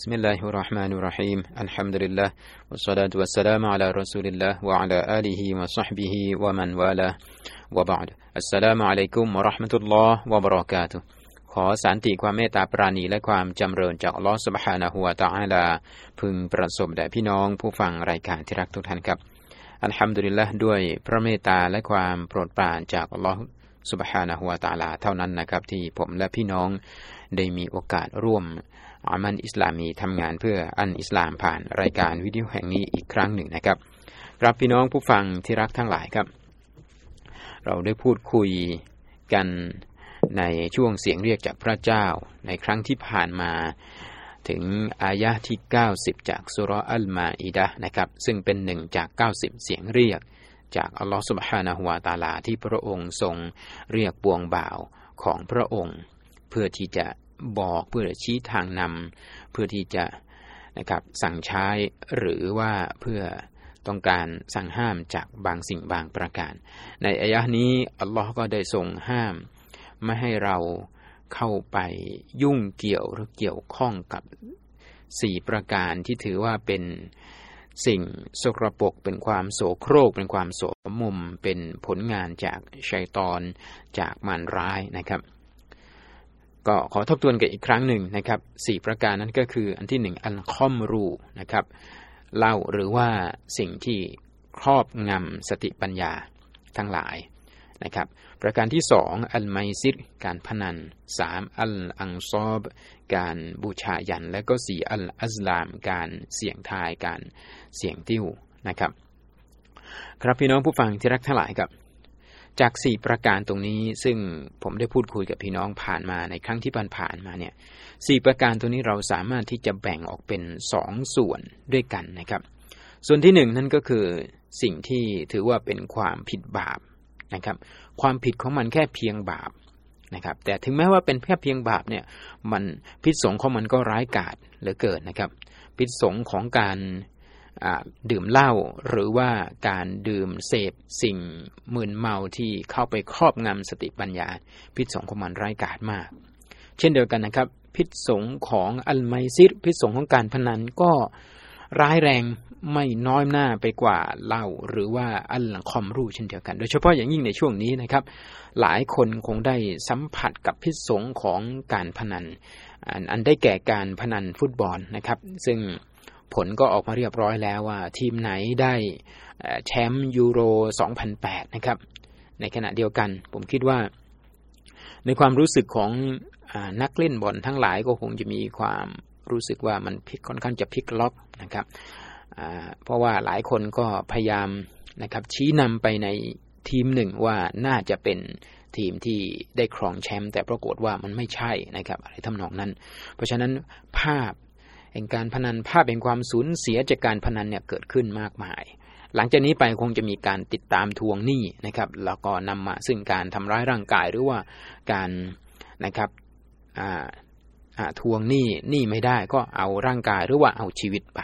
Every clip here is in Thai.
بسم الله الرحمن الرحيم الحمد لله والصلاة والسلام على رسول الله وعلى آله وصحبه ومن والاه وبعد السلام عليكم ورحمة الله وبركاته ขอสันติความเมตตาปราณีและความจำเริญจากอัลลอฮฺสุบฮานะฮูวาตาอาลา พึงประสบแด่พี่น้องผู้ฟังรายการที่รักทุกท่านครับ อัลฮัมดุลิลละด้วยพระเมตตาและความโปรดปรานจากอัลลอฮฺสุบฮานะฮูวาตาลาเท่านั้นนะครับที่ผมและพี่น้องได้มีโอกาสร่วม อามันอิสลามีทำงานเพื่ออันอิสลามผ่านรายการวิดีโอแห่งนี้อีกครั้งหนึ่งนะครับ ครับพี่น้องผู้ฟังที่รักทั้งหลายครับ เราได้พูดคุยกันในช่วงเสียงเรียกจากพระเจ้า ในครั้งที่ผ่านมาถึงอายะที่ 90 จากสุรอัลมาอิดะนะครับ ซึ่งเป็นหนึ่งจาก 90 เสียงเรียกจากอัลลอฮฺสุบฮานะฮุวาตาลาที่พระองค์ทรงเรียกปวงบ่าวของพระองค์ เพื่อที่จะ บอกเพื่อชี้ทางนำเพื่อที่จะนะครับสั่งใช้หรือว่าเพื่อต้องการสั่งห้ามจากบางสิ่งบางประการ ในอายะนี้อัลลอฮ์ก็ได้ทรงห้าม ไม่ให้เราเข้าไปยุ่งเกี่ยวหรือเกี่ยวข้องกับสี่ประการที่ถือว่าเป็นสิ่งสกรปรกเป็นความโสโครก เป็นความโสมมเป็นผลงานจากชัยตอนจากมารร้ายนะครับ ก็ขอทบทวนกันอีกครั้งหนึ่งนะครับสี่ประการนั้นก็คืออันที่หนึ่งอันคอมรูนะครับเล่าหรือว่าสิ่งที่ครอบงำสติปัญญาทั้งหลายนะครับ ประการที่สองอัลไมซิดการพนันสามอัลอังซอบ การบูชายัน และก็สี่อัลอัสลาม การเสี่ยงทายการเสี่ยงติ้วนะครับ ครับพี่น้องผู้ฟังที่รักทั้งหลายครับ จากสี่ประการตรงนี้ซึ่งผมได้พูดคุยกับพี่น้องผ่านมาในครั้งที่ผ่านๆมาเนี่ยสี่ประการตรงนี้เราสามารถที่จะแบ่งออกเป็นสองส่วนด้วยกันนะครับ ส่วนที่หนึ่งนั่นก็คือสิ่งที่ถือว่าเป็นความผิดบาปนะครับ ความผิดของมันแค่เพียงบาปนะครับ แต่ถึงแม้ว่าเป็นแค่เพียงบาปเนี่ยมันพิษสงของมันก็ร้ายกาจเหลือเกินนะครับ พิษสงของการ ดื่มเหล้าหรือว่าการดื่มเสพสิ่งมึนเมาที่เข้าไปครอบงำสติปัญญา พิษสงของมันร้ายกาจมาก เช่นเดียวกันนะครับ พิษสงของอัลไมซิรพิษสงของการพนันก็ร้ายแรงไม่น้อยหน้าไปกว่าเหล้าหรือว่าอัลคอมรูเช่นเดียวกัน โดยเฉพาะอย่างยิ่งในช่วงนี้นะครับ หลายคนคงได้สัมผัสกับพิษสงของการพนัน อันได้แก่การพนันฟุตบอลนะครับ ซึ่ง ผลก็ออกมาเรียบร้อยแล้วว่า ทีมไหนได้แชมป์ยูโร 2008 นะครับ ในขณะเดียวกัน ผมคิดว่า ในความรู้สึกของอนักเล่นบอลทั้งหลายก็คงจะมีความรู้สึกว่ามันพลิกค่อนข้างจะพลิกล็อกนะครับเพราะว่าหลายคนก็พยายามนะครับชี้นำไปในทีมหนึ่งว่าน่าจะเป็นทีมที่ได้ครองแชมป์แต่ปรากฏว่ามันไม่ใช่นะครับอะไรทำนองนั้น เพราะฉะนั้นภาพ แห่งการพนันภาพแห่งความสูญเสียจากการพนันเนี่ยเกิดขึ้นมากมาย หลังจากนี้ไปคงจะมีการติดตามทวงหนี้นะครับ แล้วก็นำมาซึ่งการทำร้ายร่างกายหรือว่าการนะครับทวงหนี้หนี้ไม่ได้ก็เอาร่างกายหรือว่าเอาชีวิตไป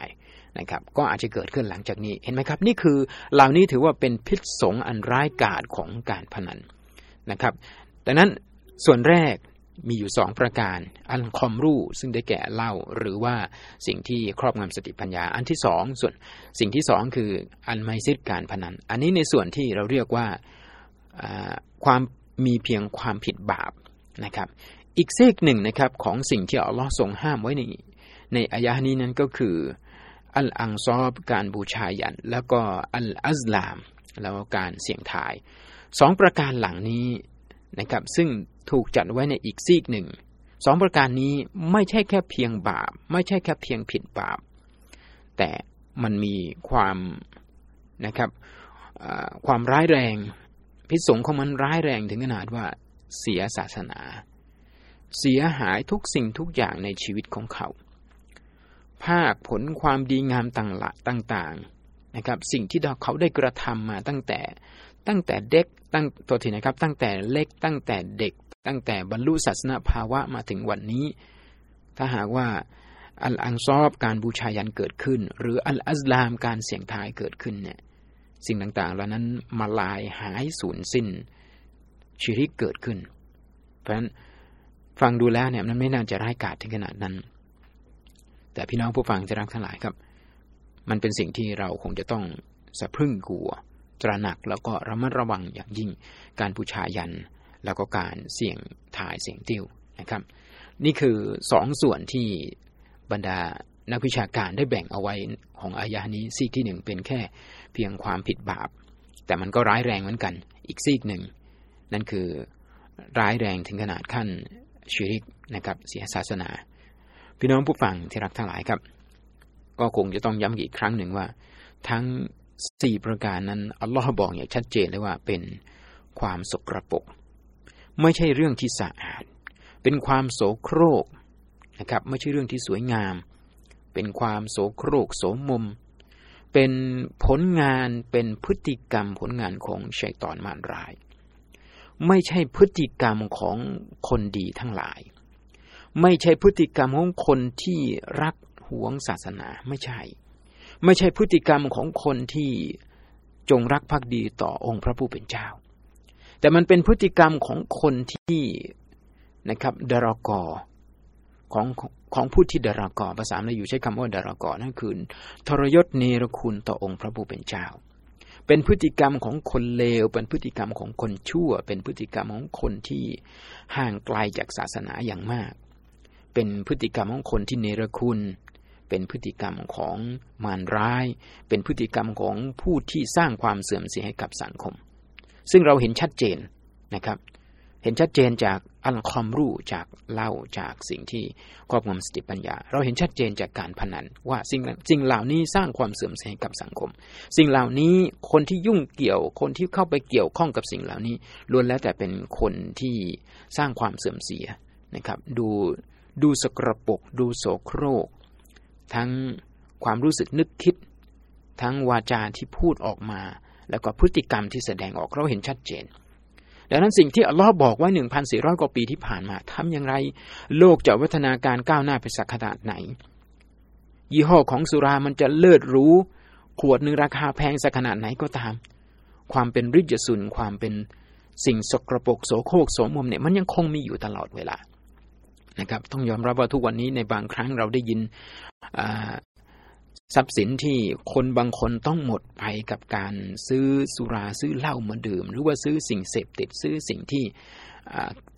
นะครับก็อาจจะเกิดขึ้นหลังจากนี้เห็นไหมครับ นี่คือเหล่านี้ถือว่าเป็นพิษสงอันร้ายกาจของการพนันนะครับ ดังนั้นส่วนแรก มีอยู่สองประการ อันคอมรูซึ่งได้แก่เล่า หรือว่าสิ่งที่ครอบงำสติปัญญา อันที่สองส่วนสิ่งที่สองคืออันไมซิดการพนัน อันนี้ในส่วนที่เราเรียกว่าความมีเพียงความผิดบาปนะครับ อีกเซกหนึ่งนะครับของสิ่งที่อัลลอฮ์ทรงห้ามไว้ในในอายะนี้นั้นก็คืออัลอังซอบการบูชายัน แล้วก็อัลอัซลาม แล้วการเสี่ยงทายสองประการหลังนี้นะครับซึ่ง ถูกจัดไว้ในอีกซีกหนึ่งสองประการนี้ไม่ใช่แค่เพียงบาป ไม่ใช่แค่เพียงผิดบาป แต่มันมีความนะครับความร้ายแรง พิษสงของมันร้ายแรงถึงขนาดว่าเสียศาสนา เสียหายทุกสิ่งทุกอย่างในชีวิตของเขา ภาคผลความดีงามต่างๆนะครับสิ่งที่เขาได้กระทำมาตั้งแต่ตั้งแต่เด็กตั้งตัวทีนะครับตั้งแต่เล็กตั้งแต่เด็ก ตั้งแต่บรรลุศาสนาภาวะมาถึงวันนี้ ถ้าหากว่าอัลอังซอบการบูชายันเกิดขึ้น หรืออัลอัสลามการเสี่ยงทายเกิดขึ้นเนี่ยสิ่งต่างๆเหล่านั้นมาลายหายสูญสิ้นชีริกเกิดขึ้น เพราะฉะนั้นฟังดูแล้วเนี่ยมันไม่น่าจะร้ายกาจถึงขนาดนั้น แต่พี่น้องผู้ฟังที่รักทั้งหลายครับ มันเป็นสิ่งที่เราคงจะต้องสะพรึงกลัว ตระหนักแล้วก็ระมัดระวังอย่างยิ่งการบูชายัน แล้วก็การเสี่ยงถ่ายเสี่ยงติ้วนะครับ นี่คือสองส่วนที่บรรดานักวิชาการได้แบ่งเอาไว้ของอายานี้ซีกที่หนึ่งเป็นแค่เพียงความผิดบาป แต่มันก็ร้ายแรงเหมือนกัน อีกซีกหนึ่ง นั่นคือร้ายแรงถึงขนาดขั้นชีริกนะครับเสียศาสนา พี่น้องผู้ฟังที่รักทั้งหลายครับ ก็คงจะต้องย้ำอีกครั้งหนึ่งว่า ทั้งสี่ประการนั้นอัลลอฮ์บอกอย่างชัดเจนเลยว่าเป็นความสกรปรก ไม่ใช่เรื่องที่สะอาด เป็นความโสโครกนะครับ ไม่ใช่เรื่องที่สวยงาม เป็นความโสโครกโสมม เป็นผลงานเป็นพฤติกรรมผลงานของชัยตอนมารราย ไม่ใช่พฤติกรรมของคนดีทั้งหลาย ไม่ใช่พฤติกรรมของคนที่รักหวงศาสนาไม่ใช่ ไม่ใช่พฤติกรรมของคนที่จงรักภักดีต่อองค์พระผู้เป็นเจ้า แต่มันเป็นพฤติกรรมของคนที่นะครับดรากอของของผู้ที่ดารากอภาษาเราอยู่ใช้คำว่าดารากอนั่นคือทรยศเนรคุณต่อองค์พระผู้เป็นเจ้า เป็นพฤติกรรมของคนเลว เป็นพฤติกรรมของคนชั่ว เป็นพฤติกรรมของคนที่ห่างไกลจากศาสนาอย่างมาก เป็นพฤติกรรมของคนที่เนรคุณเป็นพฤติกรรมของมารร้าย เป็นพฤติกรรมของผู้ที่สร้างความเสื่อมเสียให้กับสังคม ซึ่งเราเห็นชัดเจนนะครับ เห็นชัดเจนจากอัลคอมรู้จากเล่าจากสิ่งที่ครอบงำสติปัญญา เราเห็นชัดเจนจากการพนันว่าสิ่งสิ่งเหล่านี้สร้างความเสื่อมเสียกับสังคม สิ่งเหล่านี้คนที่ยุ่งเกี่ยวคนที่เข้าไปเกี่ยวข้องกับสิ่งเหล่านี้ล้วนแล้วแต่เป็นคนที่สร้างความเสื่อมเสียนะครับ ดูดูสกรปรกดูโสโครก ทั้งความรู้สึกนึกคิด ทั้งวาจาที่พูดออกมา แล้วก็พฤติกรรมที่แสดงออกเราเห็นชัดเจน ดังนั้นสิ่งที่อัลลอฮ์บอกไว้หนึ่งพันสี่ร้อยกว่าปีที่ผ่านมาทำอย่างไร โลกจะวัฒนาการก้าวหน้าไปสักขนาดไหน ยี่ห้อของสุรามันจะเลิศรู้ ขวดหนึ่งราคาแพงสักขนาดไหนก็ตาม ความเป็นริจสุนความเป็นสิ่งสกรปรกโสโครกโสมมเนี่ยมันยังคงมีอยู่ตลอดเวลานะครับต้องยอมรับว่าทุกวันนี้ในบางครั้งเราได้ยิน ทรัพย์สินที่คนบางคนต้องหมดไปกับการซื้อสุราซื้อเหล้ามาดื่ม หรือว่าซื้อสิ่งเสพติดซื้อสิ่งที่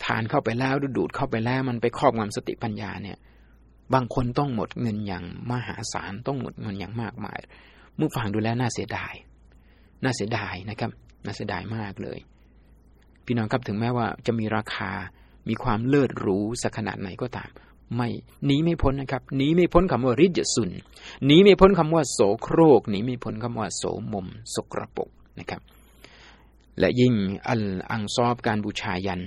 ทานเข้าไปแล้วดูดเข้าไปแล้วมันไปครอบงำสติปัญญาเนี่ย บางคนต้องหมดเงินอย่างมหาศาลต้องหมดเงินอย่างมากมายเมื่อฟังดูแล้วน่าเสียดาย น่าเสียดายนะครับน่าเสียดายมากเลย พี่น้องครับถึงแม้ว่าจะมีราคามีความเลิศรู้สักขนาดไหนก็ตาม ไม่หนีไม่พ้นนะครับหนีไม่พ้นคำว่าริจสุนหนีไม่พ้นคำว่าโสโครกหนีไม่พ้นคำว่าโสมมสกรปกนะครับ และยิ่งอัลอังซอบการบูชายัน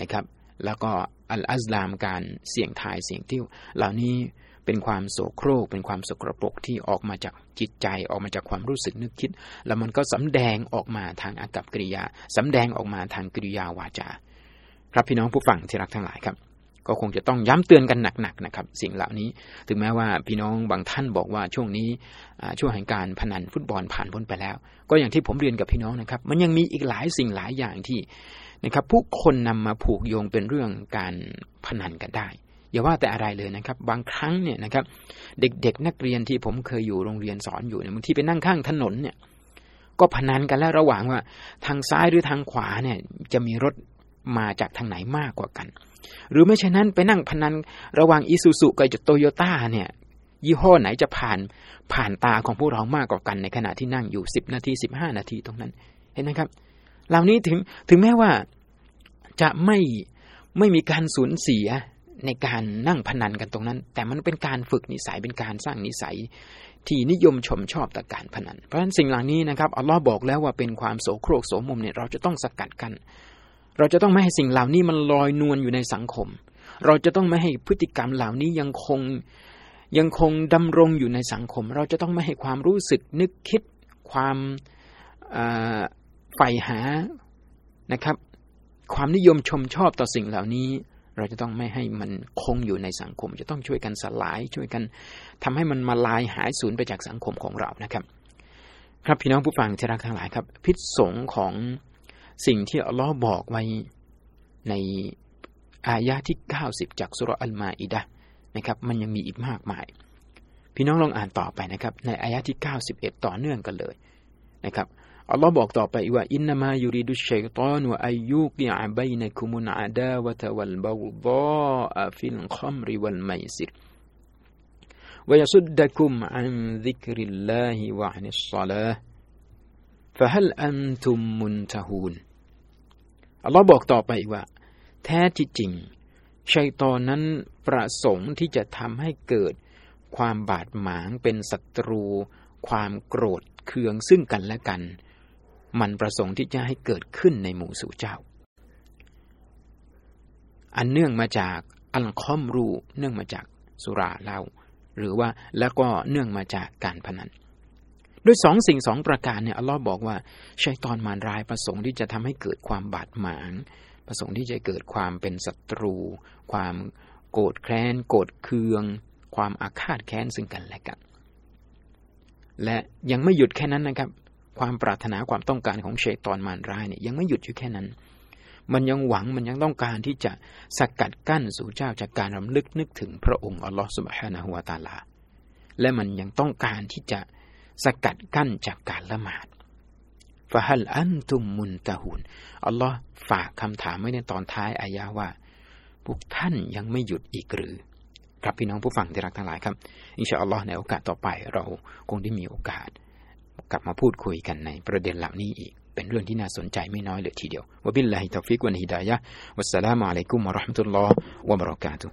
นะครับ แล้วก็อัลอัลลามการเสี่ยงทายเสี่ยงติ้ว เหล่านี้เป็นความโสโครก เป็นความสกรปรกที่ออกมาจากจิตใจออกมาจากความรู้สึกนึกคิด แล้วมันก็สำแดงออกมาทางอากับกิริยาสำแดงออกมาทางกิริยาวาจา ครับพี่น้องผู้ฟังที่รักทั้งหลายครับ ก็คงจะต้องย้ำเตือนกันหนักๆนะครับ สิ่งเหล่านี้ ถึงแม้ว่าพี่น้องบางท่านบอกว่าช่วงนี้ช่วงแห่งการพนันฟุตบอลผ่านพ้นไปแล้ว ก็อย่างที่ผมเรียนกับพี่น้องนะครับ มันยังมีอีกหลายสิ่งหลายอย่างที่นะครับ ผู้คนนำมาผูกโยงเป็นเรื่องการพนันกันได้อย่าว่าแต่อะไรเลยนะครับ บางครั้งเนี่ยนะครับ เด็กๆนักเรียนที่ผมเคยอยู่โรงเรียนสอนอยู่เนี่ยบางทีไปนั่งข้างถนนเนี่ย ก็พนันกันแล้วระหว่างว่า ทางซ้ายหรือทางขวาเนี่ย จะมีรถ มาจากทางไหนมากกว่ากัน หรือไม่เช่นนั้นไปนั่งพนันระหว่างอีซูซุกับโตโยต้าเนี่ย ยี่ห้อไหนจะผ่านผ่านตาของพวกเรามากกว่ากันในขณะที่นั่งอยู่สิบนาทีสิบห้านาทีตรงนั้น เห็นไหมครับ เหล่านี้ถึงถึงแม้ว่าจะไม่ไม่มีการสูญเสียในการนั่งพนันกันตรงนั้น แต่มันเป็นการฝึกนิสัยเป็นการสร้างนิสัยที่นิยมชมชอบต่อการพนัน เพราะฉะนั้นสิ่งเหล่านี้นะครับอัลลอฮ์บอกแล้วว่าเป็นความโสโครกโสมมเนี่ยเราจะต้องสกัดกัน เราจะต้องไม่ให้สิ่งเหล่านี้มันลอยนวลอยู่ในสังคม เราจะต้องไม่ให้พฤติกรรมเหล่านี้ยังคงยังคงดำรงอยู่ในสังคม เราจะต้องไม่ให้ความรู้สึกนึกคิดความใฝ่หานะครับ ความนิยมชมชอบต่อสิ่งเหล่านี้ เราจะต้องไม่ให้มันคงอยู่ในสังคม จะต้องช่วยกันสลาย ช่วยกันทำให้มันมลายหายสูญไปจากสังคมของเรานะครับ ครับพี่น้องผู้ฟังที่รักทั้งหลายครับ พิษสงของ สิ่งที่อัลลอฮ์บอกไว้ในอายะที่90จากสุรอัลมาอิดะนะครับ มันยังมีอีกมากมาย พี่น้องลองอ่านต่อไปนะครับ ในอายะที่ 91 ต่อเนื่องกันเลยนะครับอัลลอฮ์บอกต่อไปว่าอินนามายูริดุชัยตอนวะอายุกิอาบัยนคุมุนอาดาวะตะวัลบาวดาฟิลคัมริวัลไมซิร ويصدكم عن ذكر الله وعن الصلاة فهل أنتم منتهون อัลลอฮ์บอกต่อไปว่า แท้ที่จริง ชัยตอนนั้นประสงค์ที่จะทำให้เกิด ความบาดหมางเป็นศัตรู ความโกรธเคืองซึ่งกันและกัน มันประสงค์ที่จะให้เกิดขึ้นในหมู่สู่เจ้า อันเนื่องมาจากอัลคอมรูเนื่องมาจากสุราเล่า หรือว่าแล้วก็เนื่องมาจากการพนัน ด้วยสองสิ่งสองประการเนี่ยอัลลอฮ์บอกว่าชัยตอนมารรายประสงค์ที่จะทำให้เกิดความบาดหมาง ประสงค์ที่จะเกิดความเป็นศัตรู ความโกรธแค้น โกรธเคือง ความอาฆาตแค้นซึ่งกันและกัน และยังไม่หยุดแค่นั้นนะครับ ความปรารถนาความต้องการของชัยตอนมารรายเนี่ยยังไม่หยุดอยู่แค่นั้น มันยังหวังมันยังต้องการที่จะสกัดกั้นสู่เจ้าจากการรำลึกนึกถึงพระองค์อัลลอฮฺسبحانه وتعالىและมันยังต้องการที่จะ สกัดกั้นจากการละหมาดفهل أنتم منتهونอัลลอฮ์ฝากคำถามไว้ในตอนท้ายอายะว่า พวกท่านยังไม่หยุดอีกหรือ ครับพี่น้องผู้ฟังที่รักทั้งหลายครับ إن شاء اللهในโอกาสต่อไปเราคงได้มีโอกาส กลับมาพูดคุยกันในประเด็นเหล่านี้อีก เป็นเรื่องที่น่าสนใจไม่น้อยเลยทีเดียวوبالله التوفيق والهدايةวัสสลามุอะลัยกุมวะราะห์มะตุลลอฮ์วะบะเราะกาตุ